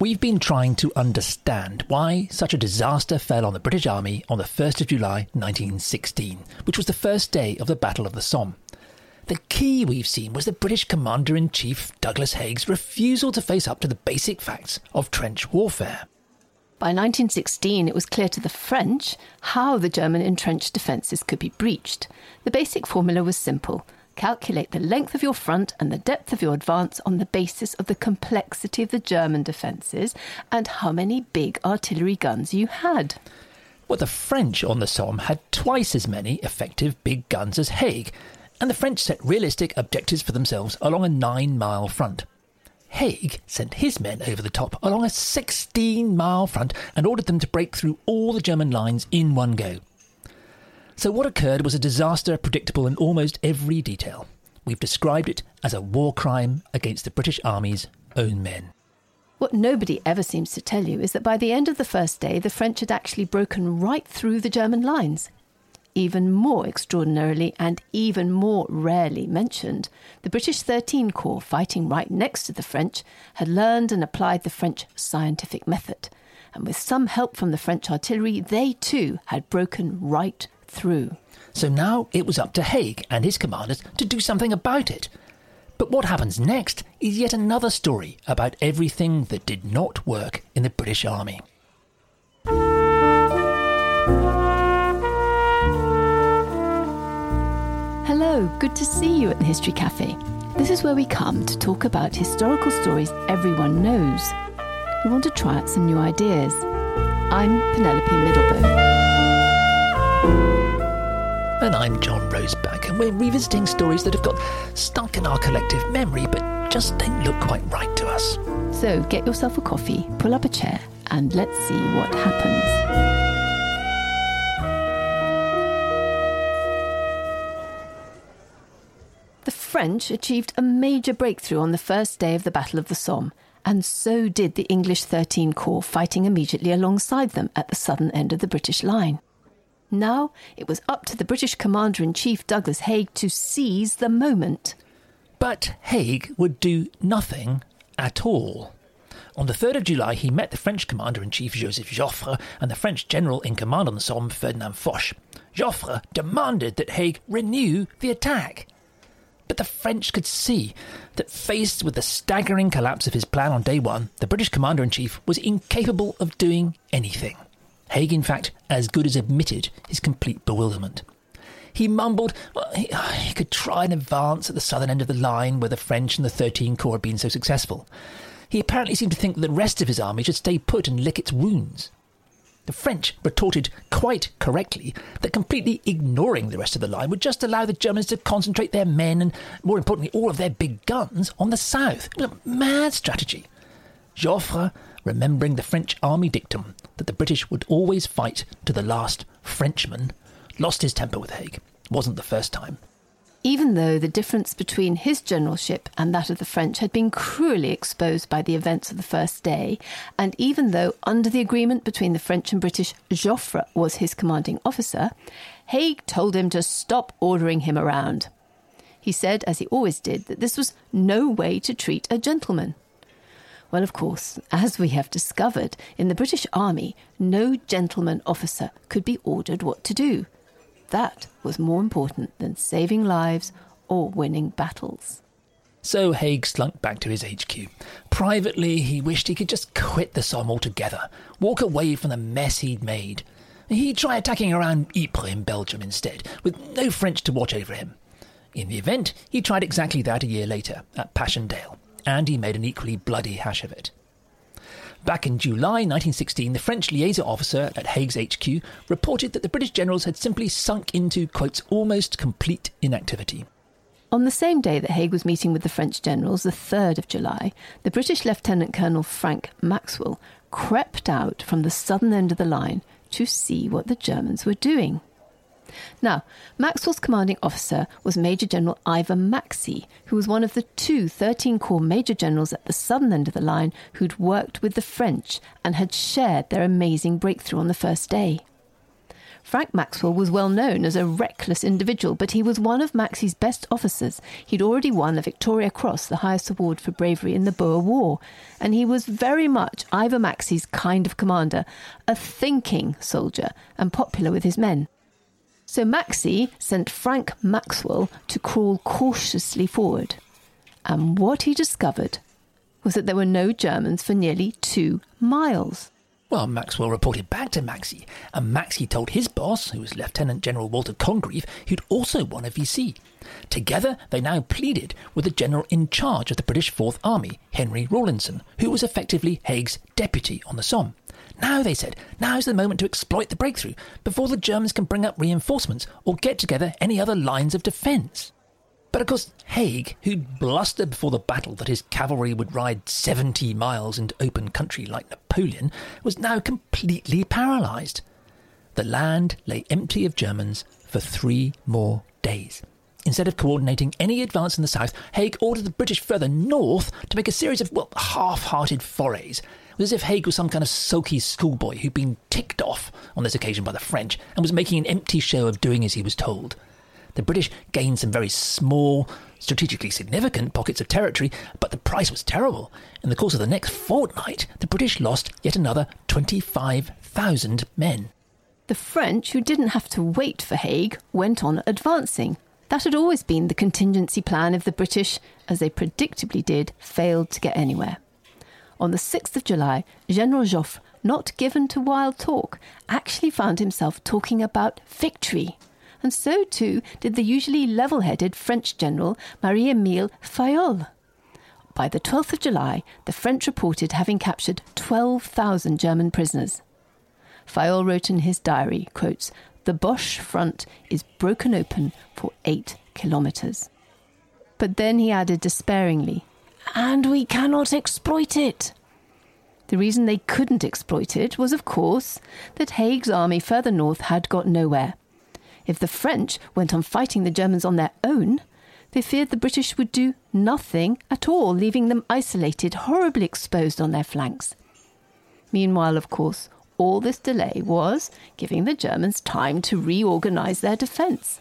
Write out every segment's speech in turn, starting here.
We've been trying to understand why such a disaster fell on the British Army on the 1st of July 1916, which was the first day of the Battle of the Somme. The key we've seen was the British Commander in Chief Douglas Haig's refusal to face up to the basic facts of trench warfare. By 1916, it was clear to the French how the German entrenched defences could be breached. The basic formula was simple calculate the length of your front and the depth of your advance on the basis of the complexity of the German defences and how many big artillery guns you had. Well, the French on the Somme had twice as many effective big guns as Haig, and the French set realistic objectives for themselves along a nine mile front. Haig sent his men over the top along a 16 mile front and ordered them to break through all the German lines in one go. So, what occurred was a disaster predictable in almost every detail. We've described it as a war crime against the British Army's own men. What nobody ever seems to tell you is that by the end of the first day, the French had actually broken right through the German lines. Even more extraordinarily and even more rarely mentioned, the British 13 Corps, fighting right next to the French, had learned and applied the French scientific method. And with some help from the French artillery, they too had broken right through. So now it was up to Haig and his commanders to do something about it. But what happens next is yet another story about everything that did not work in the British Army. Hello, good to see you at the History Cafe. This is where we come to talk about historical stories everyone knows. We want to try out some new ideas. I'm Penelope Middelboe. And I'm John Roseback, and we're revisiting stories that have got stuck in our collective memory but just don't look quite right to us. So get yourself a coffee, pull up a chair, and let's see what happens. The French achieved a major breakthrough on the first day of the Battle of the Somme, and so did the English 13 Corps fighting immediately alongside them at the southern end of the British line. Now it was up to the British Commander in Chief Douglas Haig to seize the moment. But Haig would do nothing at all. On the 3rd of July, he met the French Commander in Chief Joseph Joffre and the French General in command on the Somme, Ferdinand Foch. Joffre demanded that Haig renew the attack. But the French could see that, faced with the staggering collapse of his plan on day one, the British Commander in Chief was incapable of doing anything. Haig, in fact, as good as admitted his complete bewilderment. He mumbled well, he, he, could try and advance at the southern end of the line where the French and the 13 Corps had been so successful. He apparently seemed to think that the rest of his army should stay put and lick its wounds. The French retorted quite correctly that completely ignoring the rest of the line would just allow the Germans to concentrate their men and, more importantly, all of their big guns on the south. It was a mad strategy. Joffre remembering the French army dictum that the British would always fight to the last Frenchman, lost his temper with Haig. Wasn't the first time. Even though the difference between his generalship and that of the French had been cruelly exposed by the events of the first day, and even though under the agreement between the French and British, Joffre was his commanding officer, Haig told him to stop ordering him around. He said, as he always did, that this was no way to treat a gentleman. Well, of course, as we have discovered, in the British Army, no gentleman officer could be ordered what to do. That was more important than saving lives or winning battles. So Haig slunk back to his HQ. Privately, he wished he could just quit the Somme altogether, walk away from the mess he'd made. He'd try attacking around Ypres in Belgium instead, with no French to watch over him. In the event, he tried exactly that a year later, at Passchendaele and he made an equally bloody hash of it. Back in July 1916, the French liaison officer at Haig's HQ reported that the British generals had simply sunk into, quotes, almost complete inactivity. On the same day that Haig was meeting with the French generals, the 3rd of July, the British Lieutenant Colonel Frank Maxwell crept out from the southern end of the line to see what the Germans were doing. Now, Maxwell's commanding officer was Major General Ivor Maxse, who was one of the two 13 Corps Major Generals at the southern end of the line who'd worked with the French and had shared their amazing breakthrough on the first day. Frank Maxwell was well known as a reckless individual, but he was one of Maxse's best officers. He'd already won the Victoria Cross, the highest award for bravery in the Boer War, and he was very much Ivor Maxse's kind of commander, a thinking soldier and popular with his men. So Maxse sent Frank Maxwell to crawl cautiously forward. And what he discovered was that there were no Germans for nearly two miles. Well, Maxwell reported back to Maxse, and Maxse told his boss, who was Lieutenant General Walter Congreve, who'd also won a VC. Together, they now pleaded with the general in charge of the British Fourth Army, Henry Rawlinson, who was effectively Haig's deputy on the Somme. Now, they said, now's the moment to exploit the breakthrough before the Germans can bring up reinforcements or get together any other lines of defence. But of course, Haig, who'd blustered before the battle that his cavalry would ride 70 miles into open country like Napoleon, was now completely paralysed. The land lay empty of Germans for three more days. Instead of coordinating any advance in the south, Haig ordered the British further north to make a series of, well, half hearted forays. As if Haig was some kind of sulky schoolboy who'd been ticked off on this occasion by the French and was making an empty show of doing as he was told. The British gained some very small, strategically significant pockets of territory, but the price was terrible. In the course of the next fortnight, the British lost yet another 25,000 men. The French, who didn't have to wait for Haig, went on advancing. That had always been the contingency plan if the British, as they predictably did, failed to get anywhere. On the 6th of July, General Joffre, not given to wild talk, actually found himself talking about victory and so too did the usually level headed French general Marie Emile Fayolle. By the 12th of July, the French reported having captured 12,000 German prisoners. Fayolle wrote in his diary, quotes, The Boche front is broken open for eight kilometres. But then he added despairingly, And we cannot exploit it. The reason they couldn't exploit it was, of course, that Haig's army further north had got nowhere. If the French went on fighting the Germans on their own, they feared the British would do nothing at all, leaving them isolated, horribly exposed on their flanks. Meanwhile, of course, all this delay was giving the Germans time to reorganize their defense.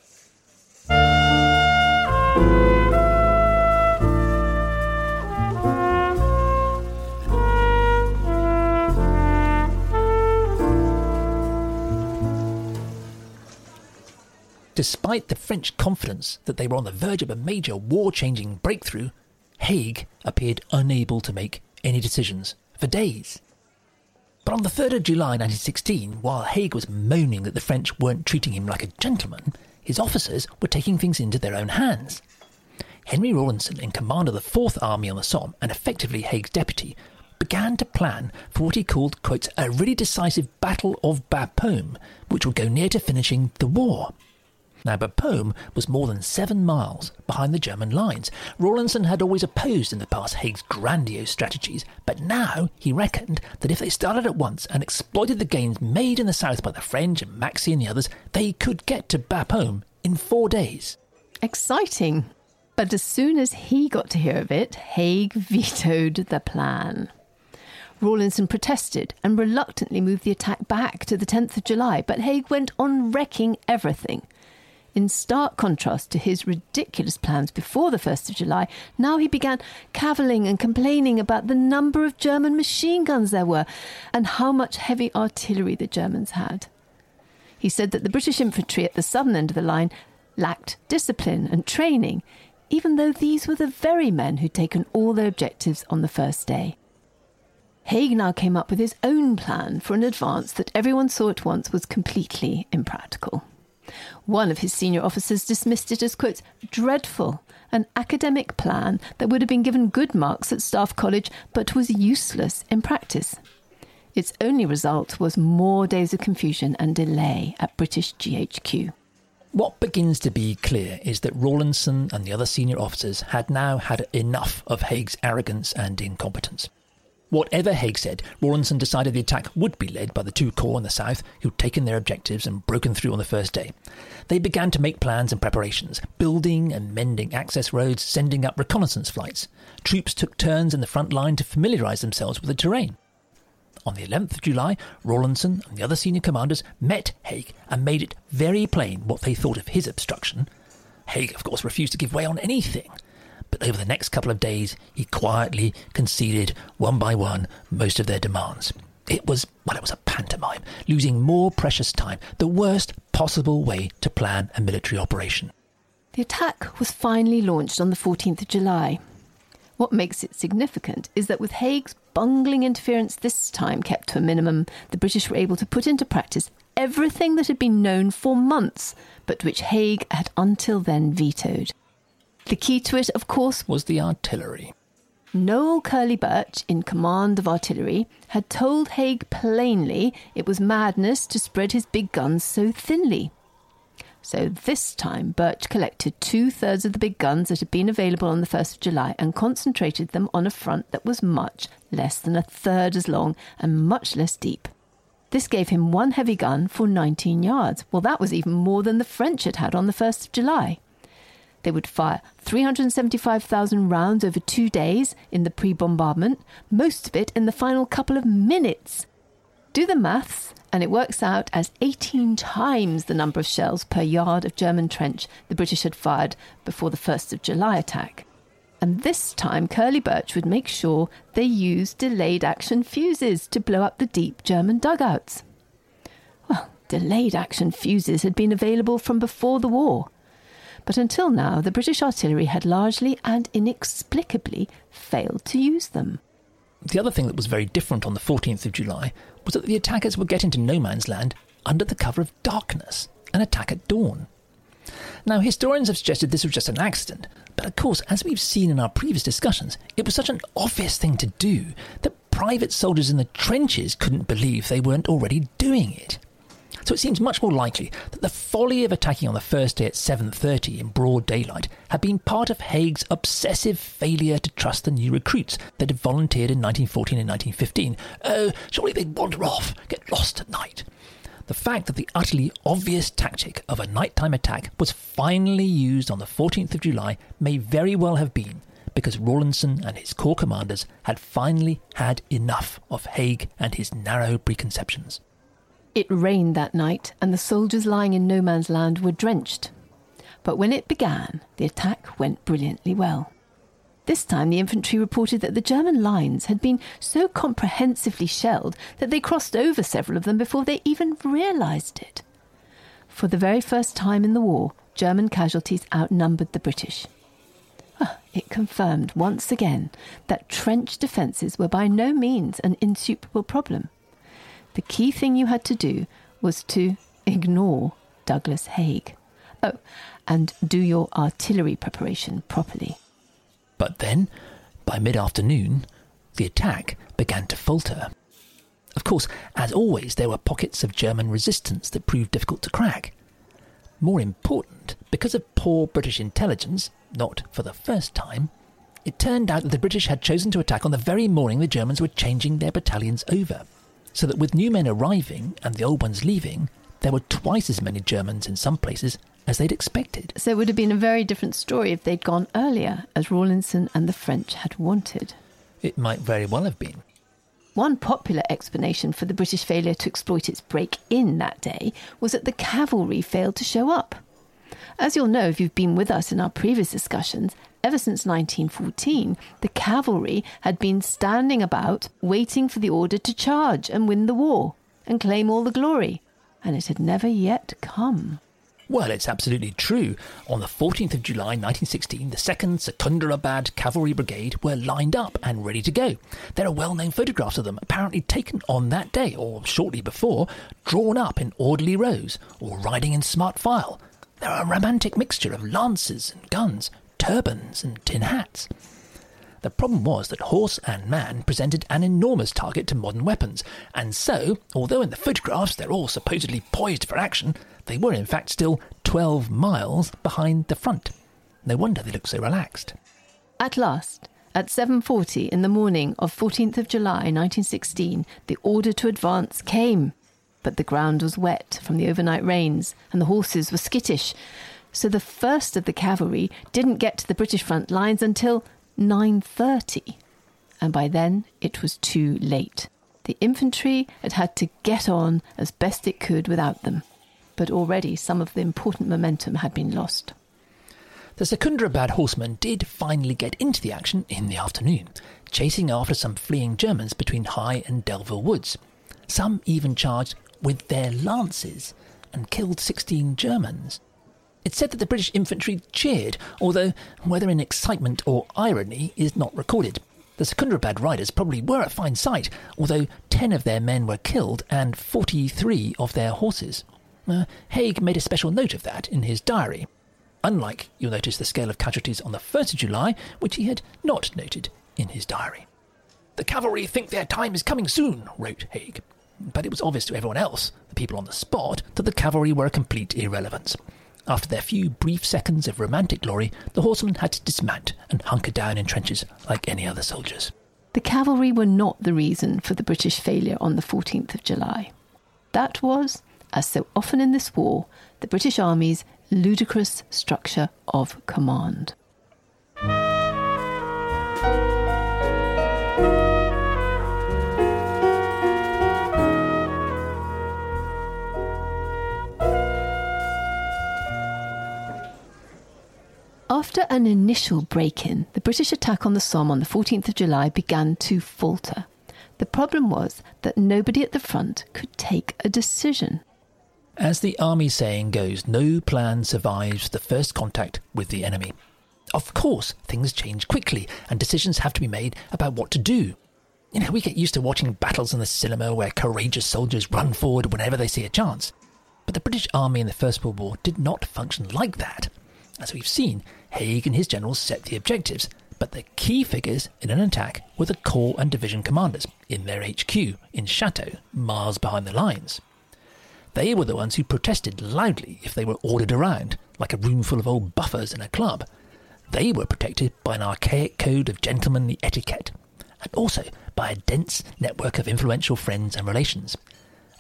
Despite the French confidence that they were on the verge of a major war changing breakthrough, Haig appeared unable to make any decisions for days. But on the 3rd of July 1916, while Haig was moaning that the French weren't treating him like a gentleman, his officers were taking things into their own hands. Henry Rawlinson, in command of the Fourth Army on the Somme and effectively Haig's deputy, began to plan for what he called, quote, a really decisive Battle of Bapaume, which would go near to finishing the war. Now, Bapaume was more than seven miles behind the German lines. Rawlinson had always opposed in the past Haig's grandiose strategies, but now he reckoned that if they started at once and exploited the gains made in the south by the French and Maxse and the others, they could get to Bapaume in four days. Exciting. But as soon as he got to hear of it, Haig vetoed the plan. Rawlinson protested and reluctantly moved the attack back to the 10th of July, but Haig went on wrecking everything. In stark contrast to his ridiculous plans before the 1st of July, now he began cavilling and complaining about the number of German machine guns there were and how much heavy artillery the Germans had. He said that the British infantry at the southern end of the line lacked discipline and training, even though these were the very men who'd taken all their objectives on the first day. Haig now came up with his own plan for an advance that everyone saw at once was completely impractical. One of his senior officers dismissed it as, quote, dreadful, an academic plan that would have been given good marks at Staff College but was useless in practice. Its only result was more days of confusion and delay at British GHQ. What begins to be clear is that Rawlinson and the other senior officers had now had enough of Haig's arrogance and incompetence. Whatever Haig said, Rawlinson decided the attack would be led by the two corps in the south who'd taken their objectives and broken through on the first day. They began to make plans and preparations, building and mending access roads, sending up reconnaissance flights. Troops took turns in the front line to familiarise themselves with the terrain. On the 11th of July, Rawlinson and the other senior commanders met Haig and made it very plain what they thought of his obstruction. Haig, of course, refused to give way on anything. But over the next couple of days, he quietly conceded, one by one, most of their demands. It was, well, it was a pantomime, losing more precious time, the worst possible way to plan a military operation. The attack was finally launched on the 14th of July. What makes it significant is that with Haig's bungling interference this time kept to a minimum, the British were able to put into practice everything that had been known for months, but which Haig had until then vetoed. The key to it, of course, was the artillery. Noel Curly Birch, in command of artillery, had told Haig plainly it was madness to spread his big guns so thinly. So this time, Birch collected two thirds of the big guns that had been available on the 1st of July and concentrated them on a front that was much less than a third as long and much less deep. This gave him one heavy gun for 19 yards. Well, that was even more than the French had had on the 1st of July. They would fire 375,000 rounds over two days in the pre bombardment, most of it in the final couple of minutes. Do the maths, and it works out as 18 times the number of shells per yard of German trench the British had fired before the 1st of July attack. And this time, Curly Birch would make sure they used delayed action fuses to blow up the deep German dugouts. Well, delayed action fuses had been available from before the war but until now the British artillery had largely and inexplicably failed to use them. The other thing that was very different on the 14th of July was that the attackers would get into no man's land under the cover of darkness and attack at dawn. Now, historians have suggested this was just an accident, but of course, as we've seen in our previous discussions, it was such an obvious thing to do that private soldiers in the trenches couldn't believe they weren't already doing it. So it seems much more likely that the folly of attacking on the first day at 7.30 in broad daylight had been part of Haig's obsessive failure to trust the new recruits that had volunteered in 1914 and 1915. Oh, surely they'd wander off, get lost at night. The fact that the utterly obvious tactic of a nighttime attack was finally used on the 14th of July may very well have been because Rawlinson and his corps commanders had finally had enough of Haig and his narrow preconceptions. It rained that night, and the soldiers lying in no man's land were drenched. But when it began, the attack went brilliantly well. This time, the infantry reported that the German lines had been so comprehensively shelled that they crossed over several of them before they even realised it. For the very first time in the war, German casualties outnumbered the British. Ah, it confirmed once again that trench defences were by no means an insuperable problem. The key thing you had to do was to ignore Douglas Haig. Oh, and do your artillery preparation properly. But then, by mid afternoon, the attack began to falter. Of course, as always, there were pockets of German resistance that proved difficult to crack. More important, because of poor British intelligence, not for the first time, it turned out that the British had chosen to attack on the very morning the Germans were changing their battalions over so that with new men arriving and the old ones leaving, there were twice as many Germans in some places as they'd expected. So it would have been a very different story if they'd gone earlier, as Rawlinson and the French had wanted. It might very well have been. One popular explanation for the British failure to exploit its break in that day was that the cavalry failed to show up. As you'll know if you've been with us in our previous discussions, ever since 1914, the cavalry had been standing about waiting for the order to charge and win the war and claim all the glory, and it had never yet come. Well, it's absolutely true. On the 14th of July 1916, the 2nd Secunderabad Cavalry Brigade were lined up and ready to go. There are well known photographs of them, apparently taken on that day or shortly before, drawn up in orderly rows or riding in smart file. They're a romantic mixture of lances and guns, turbans and tin hats. The problem was that horse and man presented an enormous target to modern weapons, and so, although in the photographs they're all supposedly poised for action, they were in fact still 12 miles behind the front. No wonder they looked so relaxed. At last, at 7:40 in the morning of 14th of July 1916, the order to advance came. But the ground was wet from the overnight rains, and the horses were skittish, so the first of the cavalry didn't get to the British front lines until 9:30. And by then it was too late. The infantry had had to get on as best it could without them, but already some of the important momentum had been lost. The Secunderabad horsemen did finally get into the action in the afternoon, chasing after some fleeing Germans between High and Delville Woods. Some even charged with their lances and killed 16 Germans. It's said that the British infantry cheered, although whether in excitement or irony is not recorded. The Secunderabad riders probably were a fine sight, although 10 of their men were killed and 43 of their horses. Uh, Haig made a special note of that in his diary. Unlike, you'll notice, the scale of casualties on the 1st of July, which he had not noted in his diary. The cavalry think their time is coming soon, wrote Haig. But it was obvious to everyone else, the people on the spot, that the cavalry were a complete irrelevance. After their few brief seconds of romantic glory, the horsemen had to dismount and hunker down in trenches like any other soldiers. The cavalry were not the reason for the British failure on the 14th of July. That was, as so often in this war, the British Army's ludicrous structure of command. After an initial break in, the British attack on the Somme on the 14th of July began to falter. The problem was that nobody at the front could take a decision. As the army saying goes, no plan survives the first contact with the enemy. Of course, things change quickly and decisions have to be made about what to do. You know, we get used to watching battles in the cinema where courageous soldiers run forward whenever they see a chance. But the British Army in the First World War did not function like that. As we've seen, Haig and his generals set the objectives, but the key figures in an attack were the corps and division commanders in their HQ in Chateau, miles behind the lines. They were the ones who protested loudly if they were ordered around, like a room full of old buffers in a club. They were protected by an archaic code of gentlemanly etiquette, and also by a dense network of influential friends and relations.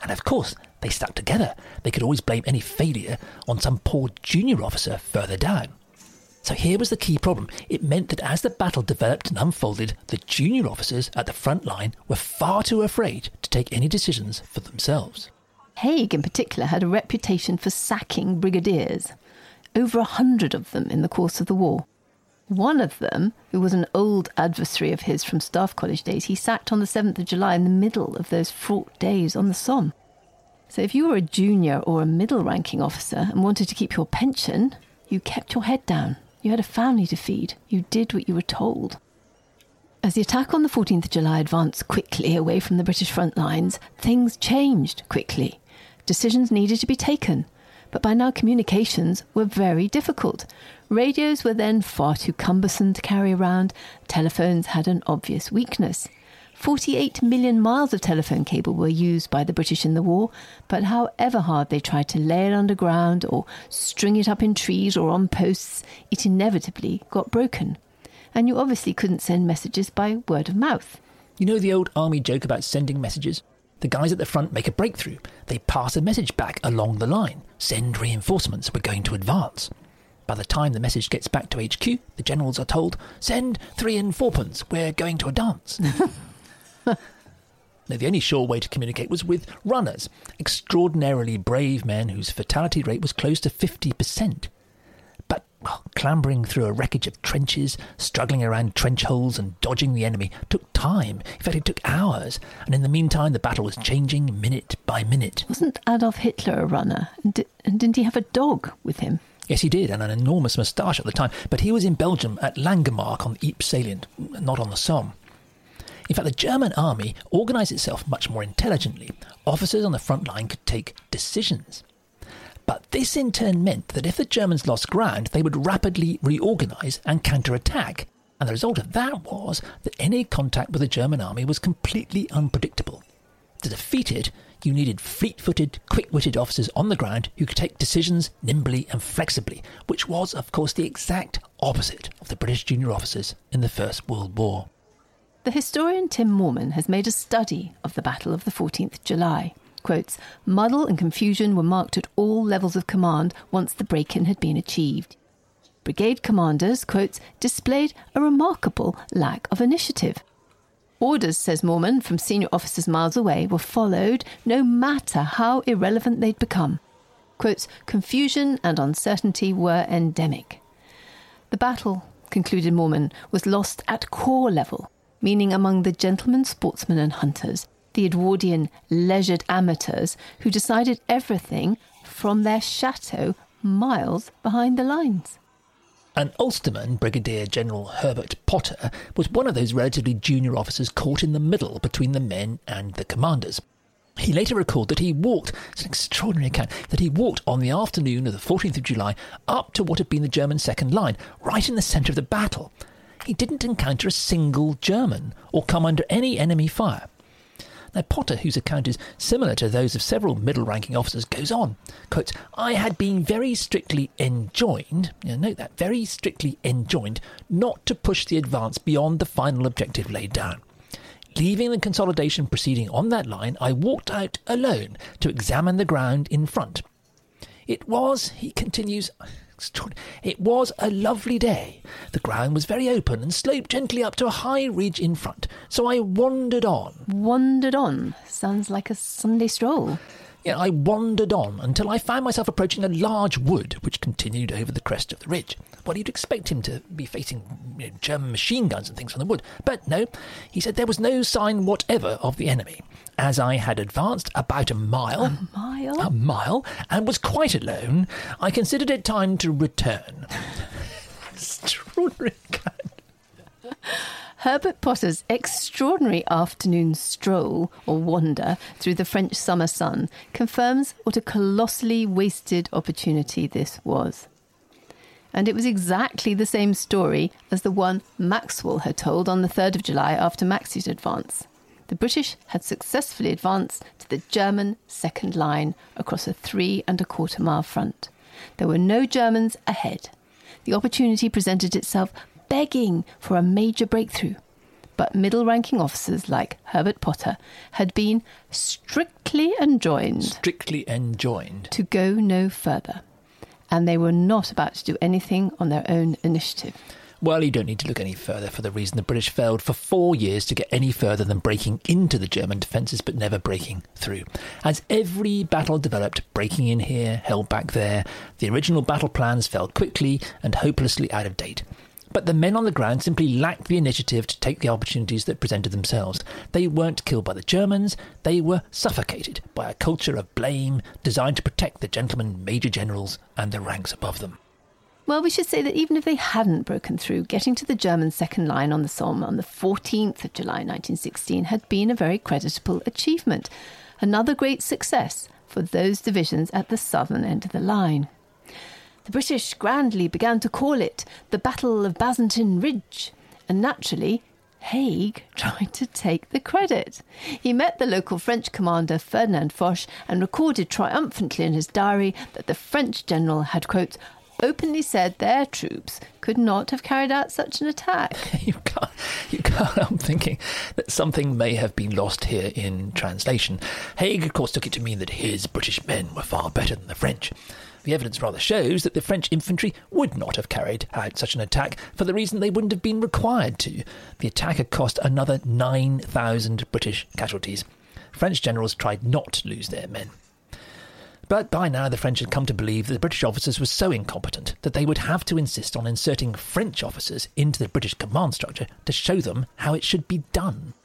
And of course, they stuck together. They could always blame any failure on some poor junior officer further down. So here was the key problem. It meant that as the battle developed and unfolded, the junior officers at the front line were far too afraid to take any decisions for themselves. Haig, in particular, had a reputation for sacking brigadiers, over a hundred of them in the course of the war. One of them, who was an old adversary of his from Staff College days, he sacked on the 7th of July in the middle of those fraught days on the Somme. So if you were a junior or a middle ranking officer and wanted to keep your pension, you kept your head down. You had a family to feed. You did what you were told. As the attack on the 14th of July advanced quickly away from the British front lines, things changed quickly. Decisions needed to be taken. But by now, communications were very difficult. Radios were then far too cumbersome to carry around. Telephones had an obvious weakness. 48 million miles of telephone cable were used by the British in the war, but however hard they tried to lay it underground or string it up in trees or on posts, it inevitably got broken. And you obviously couldn't send messages by word of mouth. You know the old army joke about sending messages? The guys at the front make a breakthrough. They pass a message back along the line. Send reinforcements, we're going to advance. By the time the message gets back to HQ, the generals are told, send three and fourpence, we're going to a dance. now, the only sure way to communicate was with runners, extraordinarily brave men whose fatality rate was close to 50%. But well, clambering through a wreckage of trenches, struggling around trench holes, and dodging the enemy took time. In fact, it took hours. And in the meantime, the battle was changing minute by minute. Wasn't Adolf Hitler a runner? And, and didn't he have a dog with him? Yes, he did, and an enormous moustache at the time. But he was in Belgium at Langemarck on the Ypres salient, not on the Somme. In fact, the German army organised itself much more intelligently. Officers on the front line could take decisions. But this in turn meant that if the Germans lost ground, they would rapidly reorganise and counterattack. And the result of that was that any contact with the German army was completely unpredictable. To defeat it, you needed fleet footed, quick witted officers on the ground who could take decisions nimbly and flexibly, which was, of course, the exact opposite of the British junior officers in the First World War. The historian Tim Mormon has made a study of the Battle of the 14th July. Quotes, muddle and confusion were marked at all levels of command once the break in had been achieved. Brigade commanders, quotes, displayed a remarkable lack of initiative. Orders, says Mormon, from senior officers miles away were followed no matter how irrelevant they'd become. Quotes, confusion and uncertainty were endemic. The battle, concluded Mormon, was lost at corps level, meaning among the gentlemen sportsmen and hunters, the Edwardian leisured amateurs who decided everything from their chateau miles behind the lines. An Ulsterman, Brigadier General Herbert Potter, was one of those relatively junior officers caught in the middle between the men and the commanders. He later recalled that he walked, it's an extraordinary account, that he walked on the afternoon of the 14th of July up to what had been the German second line, right in the centre of the battle. He didn't encounter a single German or come under any enemy fire. Now, Potter, whose account is similar to those of several middle ranking officers, goes on quotes, I had been very strictly enjoined, you know, note that, very strictly enjoined not to push the advance beyond the final objective laid down. Leaving the consolidation proceeding on that line, I walked out alone to examine the ground in front. It was, he continues, it was a lovely day. The ground was very open and sloped gently up to a high ridge in front, so I wandered on. Wandered on? Sounds like a Sunday stroll. I wandered on until I found myself approaching a large wood which continued over the crest of the ridge. Well, you'd expect him to be facing you know, German machine guns and things from the wood, but no, he said there was no sign whatever of the enemy. As I had advanced about a mile, a mile, a mile, and was quite alone, I considered it time to return. Extraordinary. Herbert Potter's extraordinary afternoon stroll or wander through the French summer sun confirms what a colossally wasted opportunity this was. And it was exactly the same story as the one Maxwell had told on the 3rd of July after Maxse's advance. The British had successfully advanced to the German second line across a three and a quarter mile front. There were no Germans ahead. The opportunity presented itself begging for a major breakthrough. But middle ranking officers like Herbert Potter had been strictly enjoined. Strictly enjoined. To go no further. And they were not about to do anything on their own initiative. Well, you don't need to look any further for the reason the British failed for four years to get any further than breaking into the German defences but never breaking through. As every battle developed, breaking in here, held back there, the original battle plans fell quickly and hopelessly out of date. But the men on the ground simply lacked the initiative to take the opportunities that presented themselves. They weren't killed by the Germans, they were suffocated by a culture of blame designed to protect the gentlemen major generals and the ranks above them. Well, we should say that even if they hadn't broken through, getting to the German second line on the Somme on the 14th of July 1916 had been a very creditable achievement. Another great success for those divisions at the southern end of the line. The British grandly began to call it the Battle of Bazentin Ridge, and naturally, Haig tried to take the credit. He met the local French commander Ferdinand Foch and recorded triumphantly in his diary that the French general had, quote, openly said their troops could not have carried out such an attack. you can't, you can't. I'm thinking that something may have been lost here in translation. Haig, of course, took it to mean that his British men were far better than the French. The evidence rather shows that the French infantry would not have carried out such an attack for the reason they wouldn't have been required to. The attack had cost another 9,000 British casualties. French generals tried not to lose their men. But by now the French had come to believe that the British officers were so incompetent that they would have to insist on inserting French officers into the British command structure to show them how it should be done.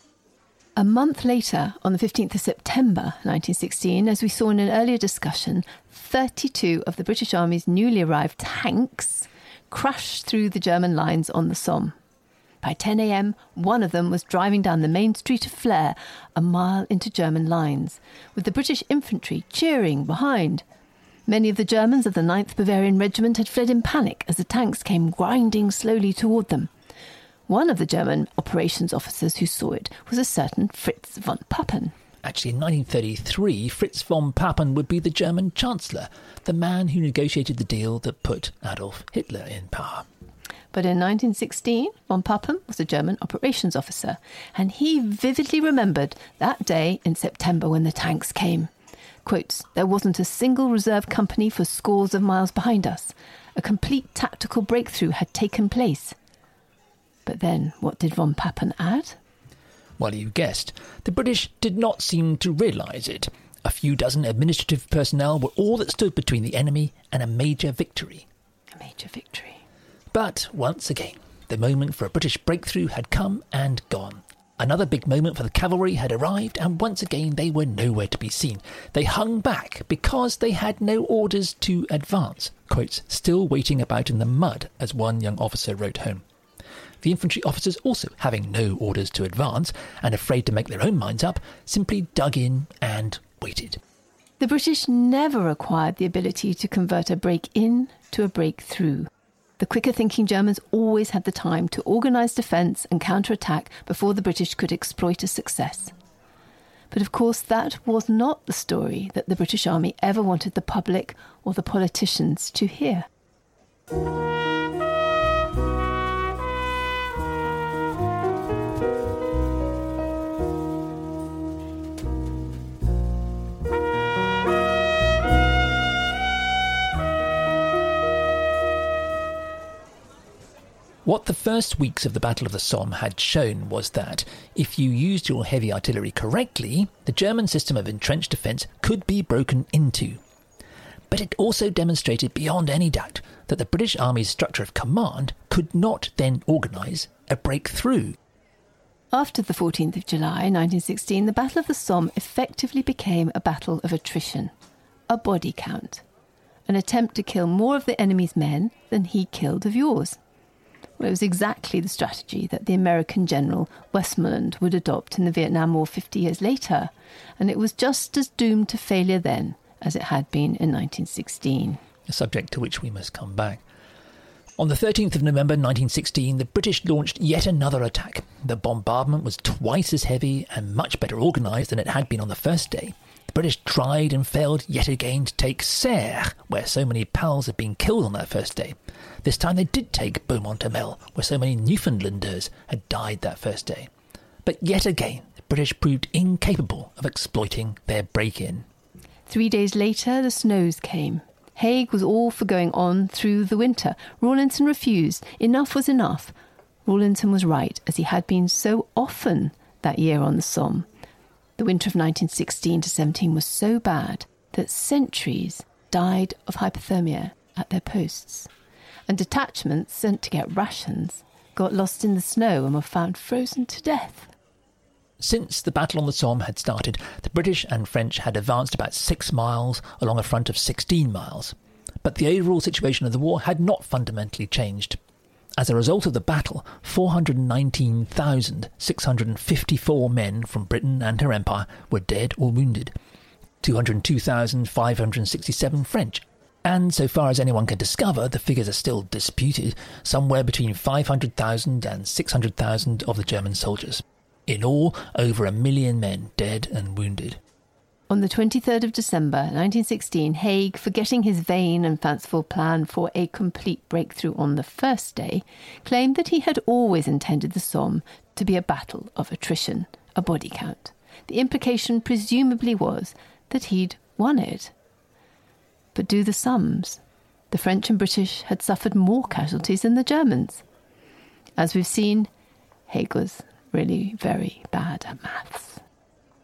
A month later, on the 15th of September 1916, as we saw in an earlier discussion, 32 of the British Army's newly arrived tanks crashed through the German lines on the Somme. By 10 a.m., one of them was driving down the main street of Flers, a mile into German lines, with the British infantry cheering behind. Many of the Germans of the 9th Bavarian Regiment had fled in panic as the tanks came grinding slowly toward them. One of the German operations officers who saw it was a certain Fritz von Papen. Actually, in 1933, Fritz von Papen would be the German Chancellor, the man who negotiated the deal that put Adolf Hitler in power. But in 1916, von Papen was a German operations officer, and he vividly remembered that day in September when the tanks came. Quotes, there wasn't a single reserve company for scores of miles behind us. A complete tactical breakthrough had taken place. But then, what did von Papen add? Well, you guessed. The British did not seem to realise it. A few dozen administrative personnel were all that stood between the enemy and a major victory. A major victory. But once again, the moment for a British breakthrough had come and gone. Another big moment for the cavalry had arrived, and once again they were nowhere to be seen. They hung back because they had no orders to advance. Quotes, still waiting about in the mud, as one young officer wrote home. The infantry officers, also having no orders to advance and afraid to make their own minds up, simply dug in and waited. The British never acquired the ability to convert a break in to a breakthrough. The quicker thinking Germans always had the time to organise defence and counterattack before the British could exploit a success. But of course, that was not the story that the British Army ever wanted the public or the politicians to hear. What the first weeks of the Battle of the Somme had shown was that, if you used your heavy artillery correctly, the German system of entrenched defence could be broken into. But it also demonstrated beyond any doubt that the British Army's structure of command could not then organise a breakthrough. After the 14th of July 1916, the Battle of the Somme effectively became a battle of attrition, a body count, an attempt to kill more of the enemy's men than he killed of yours. Well, it was exactly the strategy that the American general Westmoreland would adopt in the Vietnam War 50 years later, and it was just as doomed to failure then as it had been in 1916. A subject to which we must come back. On the 13th of November 1916, the British launched yet another attack. The bombardment was twice as heavy and much better organised than it had been on the first day. The British tried and failed yet again to take Serre, where so many pals had been killed on that first day. This time they did take Beaumont Hamel, where so many Newfoundlanders had died that first day. But yet again, the British proved incapable of exploiting their break in. Three days later, the snows came. Haig was all for going on through the winter. Rawlinson refused. Enough was enough. Rawlinson was right, as he had been so often that year on the Somme. The winter of 1916 to 17 was so bad that sentries died of hypothermia at their posts and detachments sent to get rations got lost in the snow and were found frozen to death. Since the battle on the Somme had started, the British and French had advanced about six miles along a front of 16 miles. But the overall situation of the war had not fundamentally changed. As a result of the battle, 419,654 men from Britain and her empire were dead or wounded, 202,567 French and so far as anyone can discover, the figures are still disputed, somewhere between 500,000 and 600,000 of the German soldiers. In all, over a million men dead and wounded. On the 23rd of December 1916, Haig, forgetting his vain and fanciful plan for a complete breakthrough on the first day, claimed that he had always intended the Somme to be a battle of attrition, a body count. The implication presumably was that he'd won it but do the sums. The French and British had suffered more casualties than the Germans. As we've seen, Haig was really very bad at maths.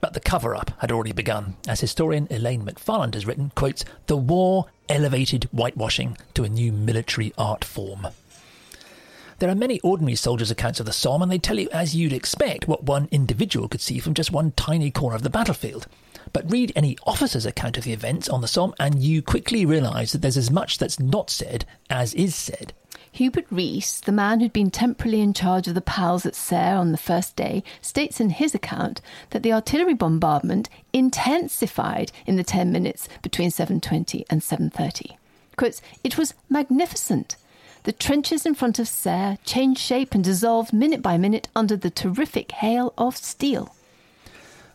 But the cover up had already begun. As historian Elaine McFarland has written, quotes, the war elevated whitewashing to a new military art form. There are many ordinary soldiers' accounts of the Somme, and they tell you, as you'd expect, what one individual could see from just one tiny corner of the battlefield. But read any officer's account of the events on the Somme, and you quickly realise that there's as much that's not said as is said. Hubert Rees, the man who'd been temporarily in charge of the PALs at Serre on the first day, states in his account that the artillery bombardment intensified in the 10 minutes between 7.20 and 7.30. Quotes, it was magnificent. The trenches in front of Serre changed shape and dissolved minute by minute under the terrific hail of steel.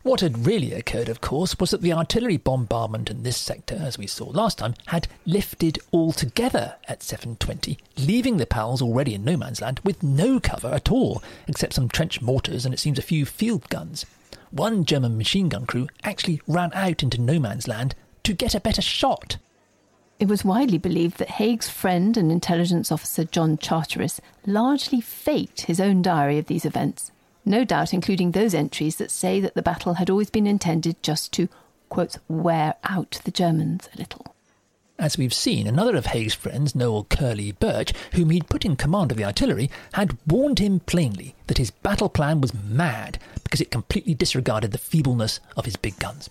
What had really occurred, of course, was that the artillery bombardment in this sector, as we saw last time, had lifted altogether at 7.20, leaving the PALs already in no man's land with no cover at all, except some trench mortars and it seems a few field guns. One German machine gun crew actually ran out into no man's land to get a better shot. It was widely believed that Haig's friend and intelligence officer John Charteris largely faked his own diary of these events no doubt including those entries that say that the battle had always been intended just to, quote, wear out the Germans a little. As we've seen, another of Haig's friends, Noel Curly Birch, whom he'd put in command of the artillery, had warned him plainly that his battle plan was mad because it completely disregarded the feebleness of his big guns.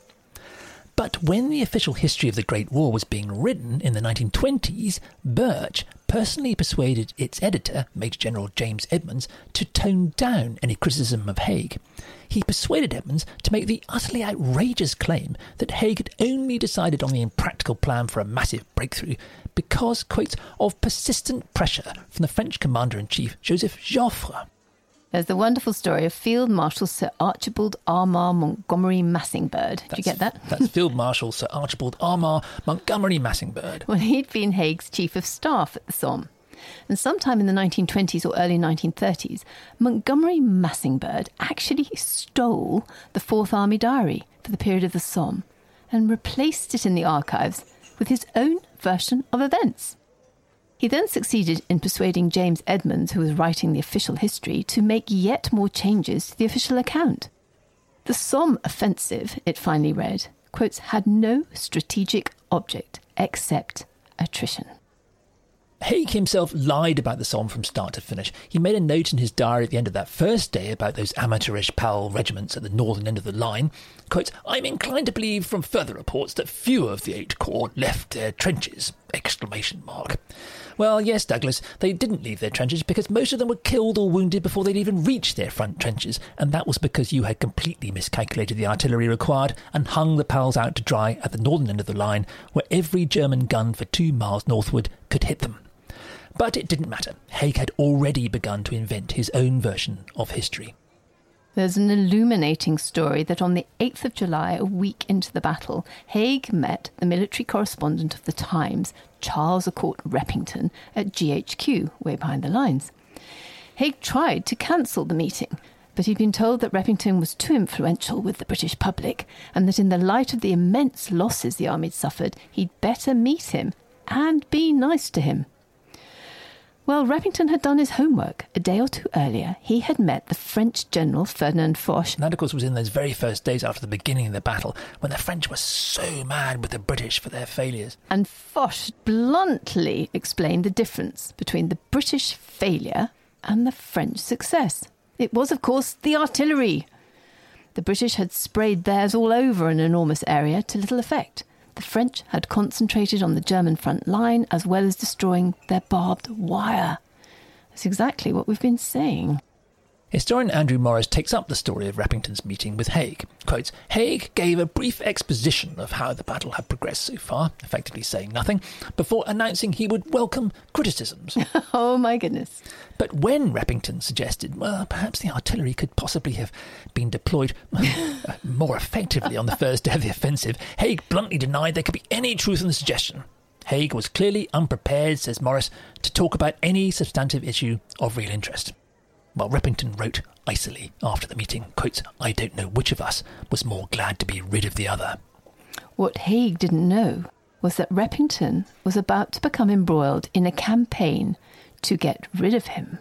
But when the official history of the Great War was being written in the 1920s, Birch personally persuaded its editor, Major General James Edmonds, to tone down any criticism of Haig. He persuaded Edmonds to make the utterly outrageous claim that Haig had only decided on the impractical plan for a massive breakthrough because, quote, of persistent pressure from the French commander in chief, Joseph Joffre. There's the wonderful story of Field Marshal Sir Archibald Armar Montgomery Massingberd. Did That's, you get that? that's Field Marshal Sir Archibald Armar Montgomery Massingberd. Well, he'd been Haig's chief of staff at the Somme. And sometime in the 1920s or early 1930s, Montgomery Massingberd actually stole the Fourth Army diary for the period of the Somme and replaced it in the archives with his own version of events. He then succeeded in persuading James Edmonds, who was writing the official history, to make yet more changes to the official account. The Somme offensive, it finally read, quotes, had no strategic object except attrition. Haig himself lied about the Somme from start to finish. He made a note in his diary at the end of that first day about those amateurish PAL regiments at the northern end of the line. Quote, I'm inclined to believe from further reports that few of the Eighth Corps left their trenches! Exclamation mark. Well, yes, Douglas, they didn't leave their trenches because most of them were killed or wounded before they'd even reached their front trenches, and that was because you had completely miscalculated the artillery required and hung the PALs out to dry at the northern end of the line, where every German gun for two miles northward could hit them. But it didn't matter. Haig had already begun to invent his own version of history. There's an illuminating story that on the 8th of July, a week into the battle, Haig met the military correspondent of the Times, Charles A'Court Repington, at GHQ, way behind the lines. Haig tried to cancel the meeting, but he'd been told that Repington was too influential with the British public, and that in the light of the immense losses the army had suffered, he'd better meet him and be nice to him. Well, Repington had done his homework. A day or two earlier, he had met the French General Ferdinand Foch. And that, of course, was in those very first days after the beginning of the battle, when the French were so mad with the British for their failures. And Foch bluntly explained the difference between the British failure and the French success. It was, of course, the artillery. The British had sprayed theirs all over an enormous area to little effect. The French had concentrated on the German front line as well as destroying their barbed wire. That's exactly what we've been saying. Historian Andrew Morris takes up the story of Repington's meeting with Haig. Quotes, Haig gave a brief exposition of how the battle had progressed so far, effectively saying nothing, before announcing he would welcome criticisms. oh my goodness. But when Repington suggested, well, perhaps the artillery could possibly have been deployed uh, more effectively on the first day of the offensive, Haig bluntly denied there could be any truth in the suggestion. Haig was clearly unprepared, says Morris, to talk about any substantive issue of real interest. While Repington wrote icily after the meeting, quotes, I don't know which of us was more glad to be rid of the other. What Haig didn't know was that Repington was about to become embroiled in a campaign to get rid of him.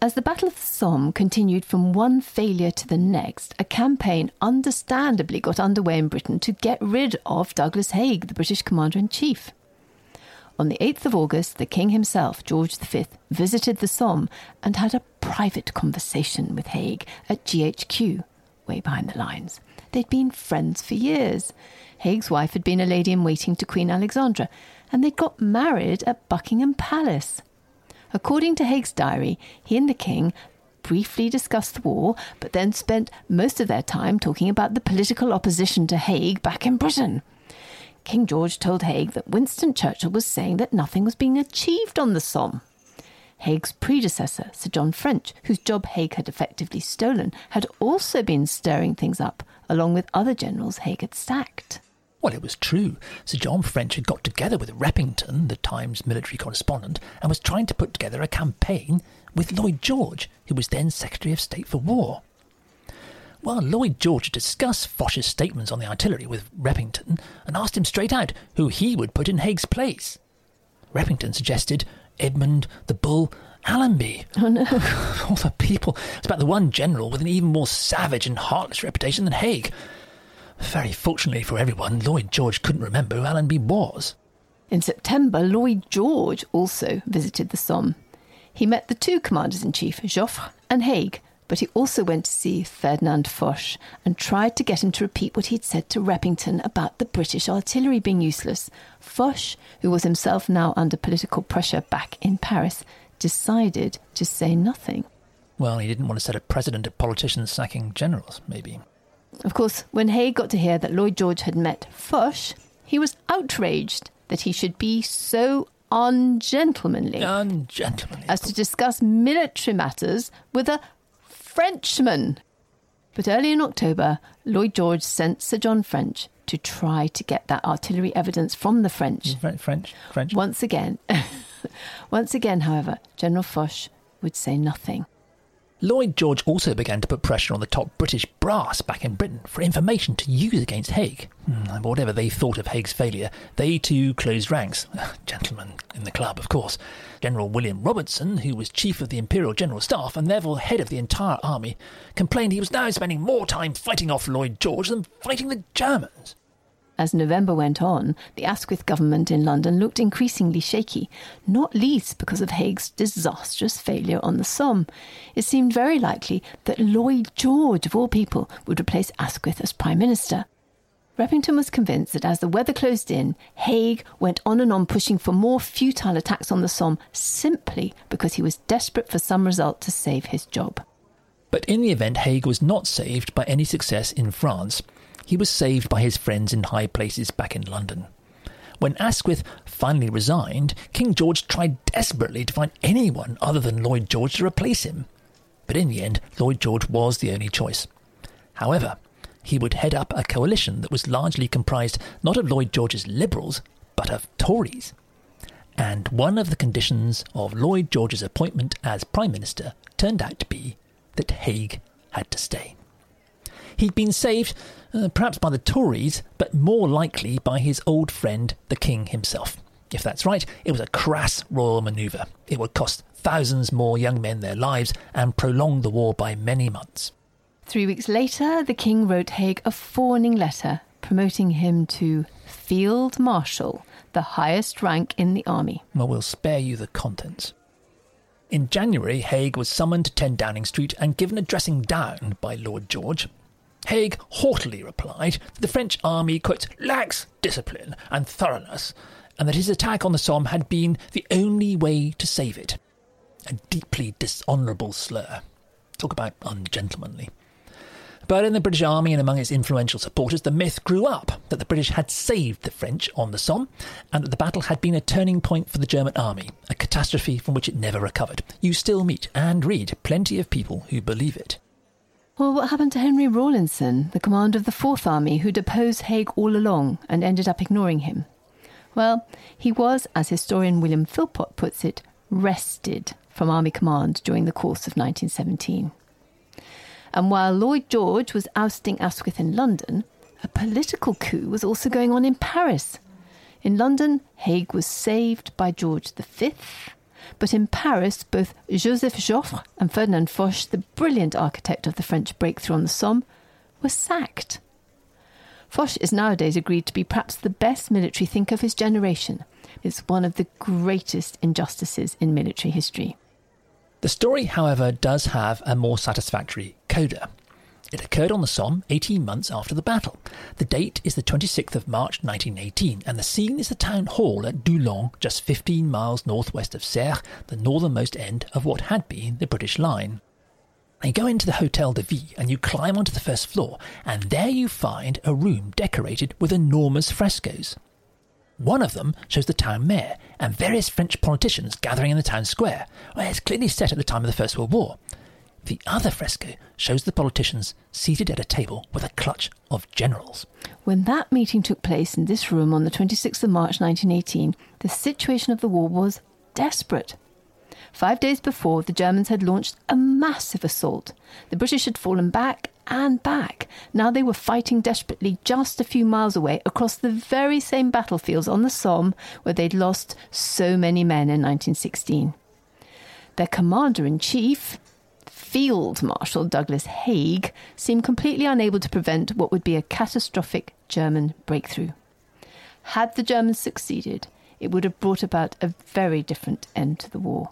As the Battle of the Somme continued from one failure to the next, a campaign understandably got underway in Britain to get rid of Douglas Haig, the British Commander in Chief. On the 8th of August, the King himself, George V, visited the Somme and had a private conversation with Haig at GHQ, way behind the lines. They'd been friends for years. Haig's wife had been a lady in waiting to Queen Alexandra, and they'd got married at Buckingham Palace. According to Haig's diary, he and the king briefly discussed the war, but then spent most of their time talking about the political opposition to Haig back in Britain. King George told Haig that Winston Churchill was saying that nothing was being achieved on the Somme. Haig's predecessor, Sir John French, whose job Haig had effectively stolen, had also been stirring things up, along with other generals Haig had sacked. Well, it was true. Sir John French had got together with Repington, the Times military correspondent, and was trying to put together a campaign with Lloyd George, who was then Secretary of State for War. Well, Lloyd George discussed Foch's statements on the artillery with Repington and asked him straight out who he would put in Haig's place. Repington suggested Edmund, the Bull, Allenby. Oh no. All the people. It's about the one general with an even more savage and heartless reputation than Haig. Very fortunately for everyone, Lloyd George couldn't remember who Allenby was. In September, Lloyd George also visited the Somme. He met the two commanders in chief, Joffre and Haig, but he also went to see Ferdinand Foch and tried to get him to repeat what he'd said to Repington about the British artillery being useless. Foch, who was himself now under political pressure back in Paris, decided to say nothing. Well, he didn't want to set a precedent of politicians sacking generals, maybe. Of course, when Haig got to hear that Lloyd George had met Foch, he was outraged that he should be so ungentlemanly Ungentlemanly. as to discuss military matters with a Frenchman. But early in October, Lloyd George sent Sir John French to try to get that artillery evidence from the French. Fre- French. French. Once again, once again, however, General Foch would say nothing. Lloyd George also began to put pressure on the top British brass back in Britain for information to use against Haig. Hmm, whatever they thought of Haig's failure, they too closed ranks. Gentlemen in the club, of course. General William Robertson, who was chief of the Imperial General Staff and therefore head of the entire army, complained he was now spending more time fighting off Lloyd George than fighting the Germans. As November went on, the Asquith government in London looked increasingly shaky, not least because of Haig's disastrous failure on the Somme. It seemed very likely that Lloyd George, of all people, would replace Asquith as Prime Minister. Repington was convinced that as the weather closed in, Haig went on and on pushing for more futile attacks on the Somme simply because he was desperate for some result to save his job. But in the event, Haig was not saved by any success in France. He was saved by his friends in high places back in London. When Asquith finally resigned, King George tried desperately to find anyone other than Lloyd George to replace him. But in the end, Lloyd George was the only choice. However, he would head up a coalition that was largely comprised not of Lloyd George's Liberals, but of Tories. And one of the conditions of Lloyd George's appointment as Prime Minister turned out to be that Haig had to stay. He'd been saved, uh, perhaps by the Tories, but more likely by his old friend, the King himself. If that's right, it was a crass royal manoeuvre. It would cost thousands more young men their lives and prolong the war by many months. Three weeks later, the king wrote Haig a fawning letter promoting him to Field Marshal, the highest rank in the army. Well, we'll spare you the contents. In January, Haig was summoned to 10 Downing Street and given a dressing down by Lloyd George. Haig haughtily replied that the French army, quote, lacks discipline and thoroughness, and that his attack on the Somme had been the only way to save it. A deeply dishonourable slur. Talk about ungentlemanly. But in the British Army and among its influential supporters, the myth grew up that the British had saved the French on the Somme and that the battle had been a turning point for the German army, a catastrophe from which it never recovered. You still meet and read plenty of people who believe it. Well, what happened to Henry Rawlinson, the commander of the Fourth Army, who deposed Haig all along and ended up ignoring him? Well, he was, as historian William Philpott puts it, wrested from Army command during the course of 1917. And while Lloyd George was ousting Asquith in London, a political coup was also going on in Paris. In London, Haig was saved by George V, but in Paris, both Joseph Joffre and Ferdinand Foch, the brilliant architect of the French breakthrough on the Somme, were sacked. Foch is nowadays agreed to be perhaps the best military thinker of his generation. It's one of the greatest injustices in military history. The story, however, does have a more satisfactory coda. It occurred on the Somme 18 months after the battle. The date is the 26th of March 1918, and the scene is the town hall at Doullens, just 15 miles northwest of Serre, the northernmost end of what had been the British line. You go into the Hotel de Ville and you climb onto the first floor, and there you find a room decorated with enormous frescoes. One of them shows the town mayor and various French politicians gathering in the town square, where it's clearly set at the time of the First World War. The other fresco shows the politicians seated at a table with a clutch of generals. When that meeting took place in this room on the 26th of March 1918, the situation of the war was desperate. Five days before, the Germans had launched a massive assault. The British had fallen back, and back. Now they were fighting desperately just a few miles away across the very same battlefields on the Somme where they'd lost so many men in 1916. Their commander in chief, Field Marshal Douglas Haig, seemed completely unable to prevent what would be a catastrophic German breakthrough. Had the Germans succeeded, it would have brought about a very different end to the war.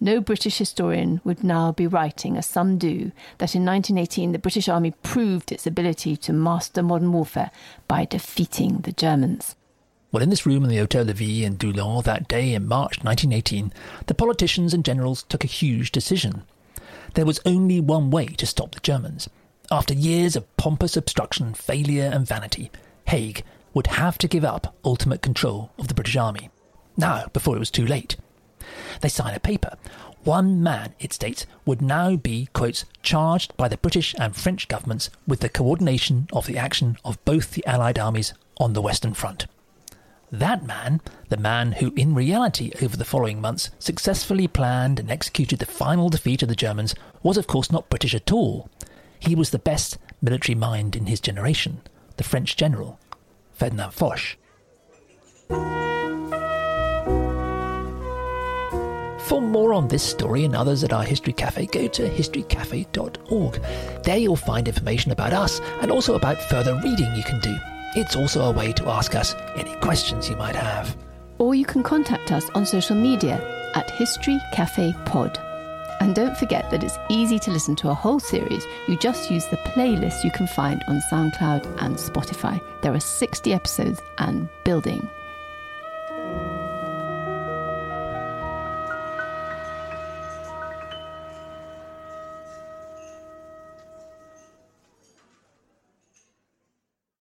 No British historian would now be writing, as some do, that in 1918 the British Army proved its ability to master modern warfare by defeating the Germans. Well, in this room in the Hotel de Ville in Doullens that day in March 1918, the politicians and generals took a huge decision. There was only one way to stop the Germans. After years of pompous obstruction, failure, and vanity, Haig would have to give up ultimate control of the British Army. Now, before it was too late. They sign a paper. One man, it states, would now be, quotes, charged by the British and French governments with the coordination of the action of both the Allied armies on the Western Front. That man, the man who in reality over the following months successfully planned and executed the final defeat of the Germans, was of course not British at all. He was the best military mind in his generation, the French general, Ferdinand Foch. For more on this story and others at our History Cafe, go to historycafe.org. There you'll find information about us and also about further reading you can do. It's also a way to ask us any questions you might have. Or you can contact us on social media at History Cafe Pod. And don't forget that it's easy to listen to a whole series. You just use the playlist you can find on SoundCloud and Spotify. There are 60 episodes and building.